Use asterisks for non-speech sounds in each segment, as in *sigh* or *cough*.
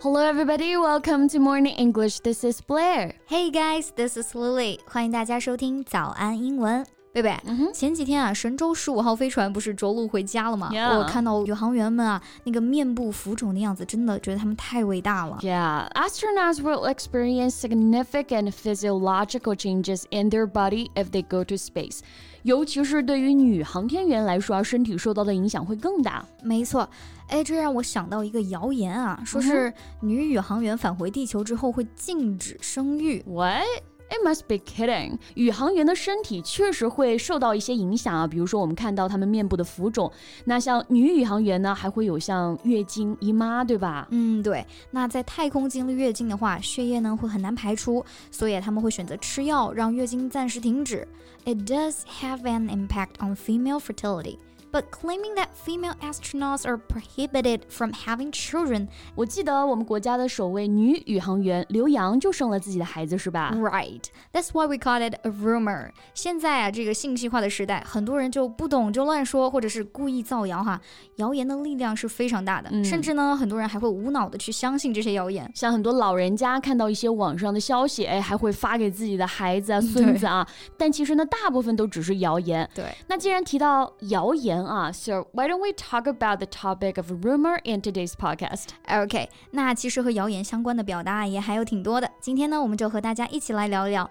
Hello, everybody. Welcome to Morning English. This is Blair. Hey guys, this is Lily. 欢迎大家收听早安英文。贝贝，前几天啊，神舟十五号飞船不是着陆回家了吗？我看到宇航员们啊，那个面部浮肿的样子，真的觉得他们太伟大了。Yeah, astronauts will experience significant physiological changes in their body if they go to space. 尤其是对于女航天员来说啊，身体受到的影响会更大。没错，哎，这让我想到一个谣言啊，说是女宇航员返回地球之后会禁止生育。What? It must be kidding！宇航员的身体确实会受到一些影响啊，比如说我们看到他们面部的浮肿。那像女宇航员呢，还会有像月经、姨妈，对吧？嗯，对。那在太空经历月经的话，血液呢会很难排出，所以他们会选择吃药让月经暂时停止。It does have an impact on female fertility. But claiming that female astronauts are prohibited from having children. 我记得我们国家的首位女宇航员刘洋就生了自己的孩子，是吧？Right. That's why we call it a rumor. 现在啊，这个信息化的时代，很多人就不懂就乱说，或者是故意造谣哈。谣言的力量是非常大的，嗯、甚至呢，很多人还会无脑的去相信这些谣言。像很多老人家看到一些网上的消息，哎，还会发给自己的孩子啊、*laughs* 孙子啊。但其实呢，大部分都只是谣言。对。那既然提到谣言，啊，so why don't we talk about the topic of rumor in today's podcast? OK，那其实和谣言相关的表达也还有挺多的。今天呢，我们就和大家一起来聊一聊。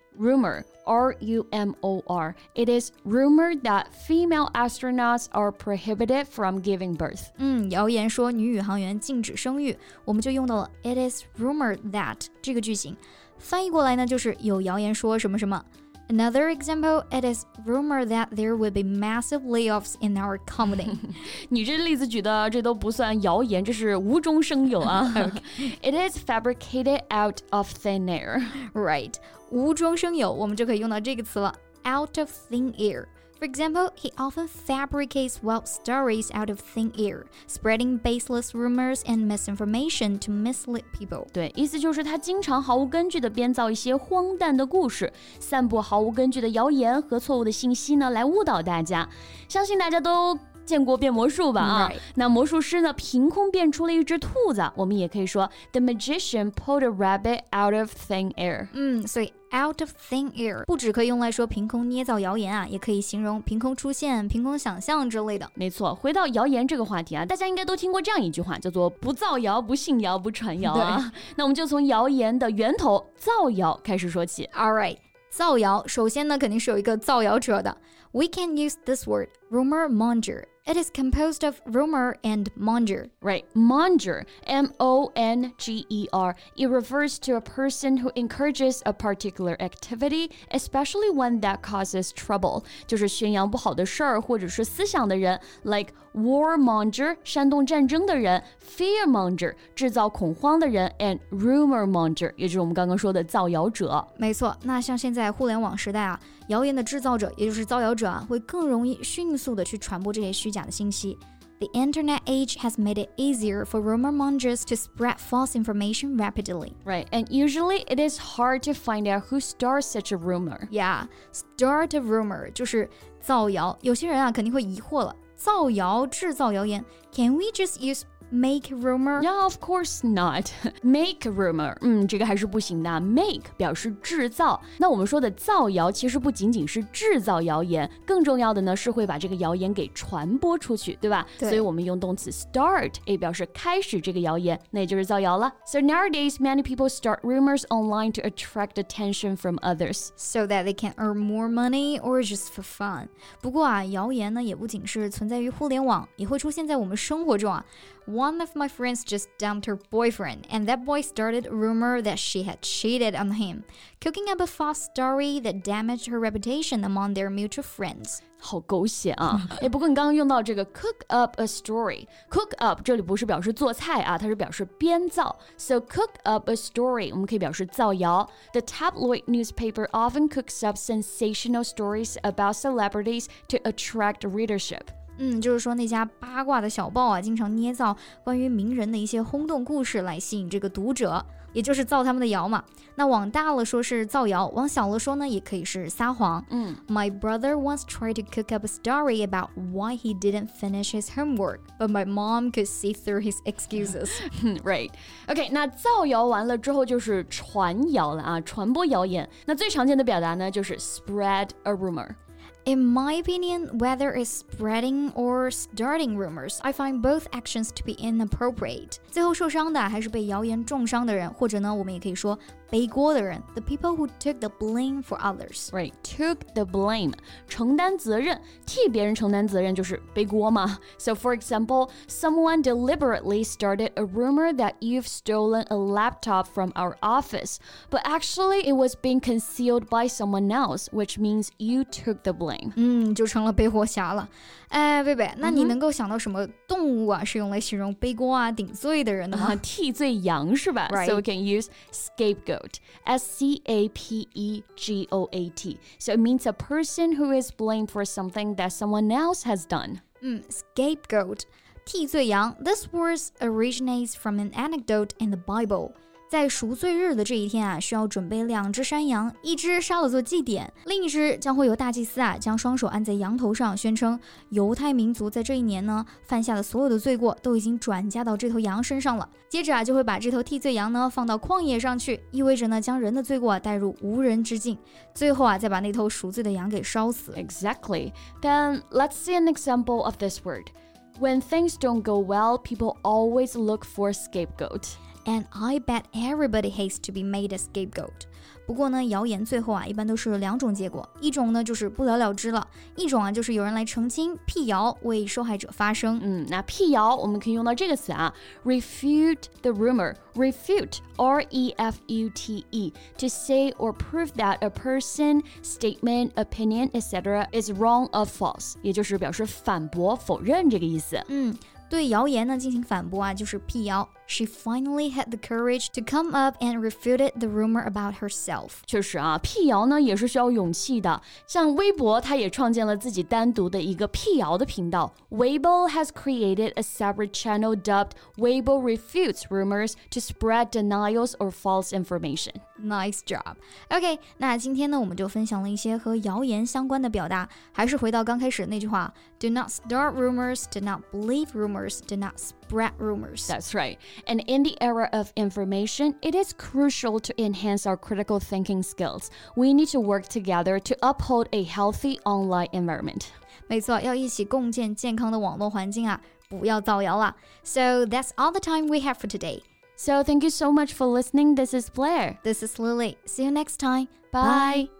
rumor. R U M O R. It is rumored that female astronauts are prohibited from giving birth. 嗯，谣言说女宇航员禁止生育，我们就用到了 It is rumored that 这个句型。翻译过来呢，就是有谣言说什么什么。 Another example, it is rumored that there will be massive layoffs in our company. *laughs* 你*laughs* *laughs* 这例子举的这都不算谣言，这是无中生有啊。It is fabricated out of thin air. Right，无中生有，我们就可以用到这个词了，out of thin air。 for example, he often fabricates wild stories out of thin air, spreading baseless rumors and misinformation to mislead people. 对，意思就是他经常毫无根据的编造一些荒诞的故事，散布毫无根据的谣言和错误的信息呢，来误导大家。相信大家都 见过变魔术吧啊？那魔术师呢，凭空变出了一只兔子，我们也可以说 The magician pulled a rabbit out of thin air。嗯，所以 out of thin air 不只可以用来说凭空捏造谣言啊，也可以形容凭空出现、凭空想象之类的。没错，回到谣言这个话题啊，大家应该都听过这样一句话，叫做不造谣、不信谣、不传谣啊。*laughs* 那我们就从谣言的源头造谣开始说起。All right，造谣，首先呢，肯定是有一个造谣者的。We can use this word rumor monger it is composed of rumor and monger. Right, monger, M O N G E R. It refers to a person who encourages a particular activity, especially one that causes trouble. 就是宣扬不好的事儿或者是思想的人，like warmonger，煽动战争的人；fearmonger，制造恐慌的人；and rumormonger，也就是我们刚刚说的造谣者。没错，那像现在互联网时代啊， 谣言的制造者，也就是造谣者啊，会更容易迅速的去传播这些虚。假的信息。The internet age has made it easier for rumor mongers to spread false information rapidly. Right, and usually it is hard to find out who starts such a rumor. Yeah, start a rumor 就是造谣。有些人啊肯定会疑惑了，造谣、制造谣言，Can we just use make rumor? Yeah, of course not. *laughs* Make rumor，嗯，这个还是不行的。Make 表示制造，那我们说的造谣其实不仅仅是制造谣言，更重要的呢是会把这个谣言给传播出去，对吧？对所以我们用动词 start，也表示开始这个谣言，那也就是造谣了。So nowadays, many people start rumors online to attract attention from others, so that they can earn more money or just for fun. 不过啊，谣言呢也不仅是存在于互联网，也会出现在我们生活中啊。 one of my friends just dumped her boyfriend, and that boy started a rumor that she had cheated on him, cooking up a false story that damaged her reputation among their mutual friends. 好狗血啊！哎，不过你刚刚用到这个 cook *laughs* up a story，cook up 这里不是表示做菜啊，它是表示编造。So cook up a story，我们可以表示造谣。The tabloid newspaper often cooks up sensational stories about celebrities to attract readership. 嗯，就是说那家八卦的小报啊，经常捏造关于名人的一些轰动故事来吸引这个读者，也就是造他们的谣嘛。那往大了说是造谣，往小了说呢，也可以是撒谎。嗯，My brother once tried to cook up a story about why he didn't finish his homework, but my mom could see through his excuses. Right. OK，那造谣完了之后就是传谣了啊，传播谣言。那最常见的表达呢，就是 spread a rumor。In my opinion, whether it's spreading or starting rumors, I find both actions to be inappropriate. 最后受伤的还是被谣言重伤的人，或者呢，我们也可以说 背锅的人，the people who took the blame for others. Right, took the blame，承担责任，替别人承担责任就是背锅嘛。So for example, someone deliberately started a rumor that you've stolen a laptop from our office, but actually it was being concealed by someone else, which means you took the blame. 嗯，就成了背锅侠了。哎，贝贝，那你能够想到什么动物啊是用来形容背锅啊、顶罪的人的吗？替罪羊是吧？So we *laughs* can use scapegoat, S C A P E G O A T. So it means a person who is blamed for something that someone else has done. 嗯，scapegoat，替罪羊。This word originates from an anecdote in the Bible. 在赎罪日的这一天啊，需要准备两只山羊，一只杀了做祭典，另一只将会由大祭司啊将双手按在羊头上，宣称犹太民族在这一年呢犯下的所有的罪过都已经转嫁到这头羊身上了。接着啊，就会把这头替罪羊呢放到旷野上去，意味着呢将人的罪过啊带入无人之境。最后啊，再把那头赎罪的羊给烧死。Exactly. Then let's see an example of this word. When things don't go well, people always look for scapegoat. And I bet everybody hates to be made a scapegoat. 不过呢，谣言最后啊，一般都是两种结果，一种呢就是不了了之了，一种啊就是有人来澄清、辟谣，为受害者发声。嗯，那辟谣我们可以用到这个词啊，refute the rumor。refute R E F U T E to say or prove that a person, statement, opinion, etc. is wrong or false，也就是表示反驳、否认这个意思。嗯。 对谣言呢进行反驳啊，就是辟谣。She finally had the courage to come up and refuted the rumor about herself。确实啊，辟谣呢也是需要勇气的。像微博，它也创建了自己单独的一个辟谣的频道。Weibo has created a separate channel dubbed Weibo Refutes Rumors to spread denials or false information. Nice job. OK，那今天呢，我们就分享了一些和谣言相关的表达。还是回到刚开始那句话：Do not start rumors, do not believe rumors, do not spread rumors. That's right. And in the era of information, it is crucial to enhance our critical thinking skills. We need to work together to uphold a healthy online environment. 没错，要一起共建健康的网络环境啊，不要造谣了。So that's all the time we have for today. So thank you so much for listening. This is Blair. This is Lily. See you next time. Bye.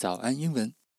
早安英文。